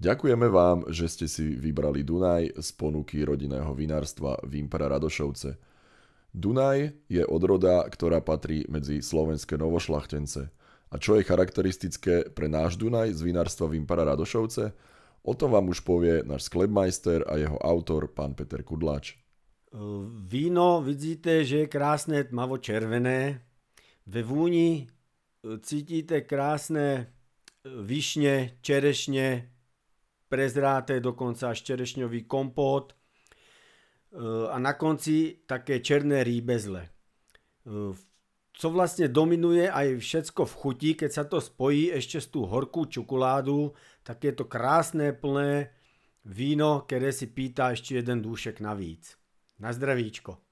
Ďakujeme vám, že ste si vybrali Dunaj z ponuky rodinného vinárstva Vimpara Radošovce. Dunaj je odroda, ktorá patrí medzi slovenské novošlachtence. A čo je charakteristické pre náš Dunaj z vinárstva Vimpara Radošovce? O tom vám už povie náš sklepmajster a jeho autor, pán Peter Kudláč. Víno vidíte, že je krásne tmavo-červené. Ve vúni e, cítite krásne višne, čerešne, prezráte dokonca čerešňový kompót e, a na konci také černé rýbezle. E, co vlastne dominuje aj všetko v chuti, keď sa to spojí ešte s tú horkú čokoládu, tak je to krásne, plné víno, ktoré si pýta ešte jeden dúšek navíc. Na zdravíčko.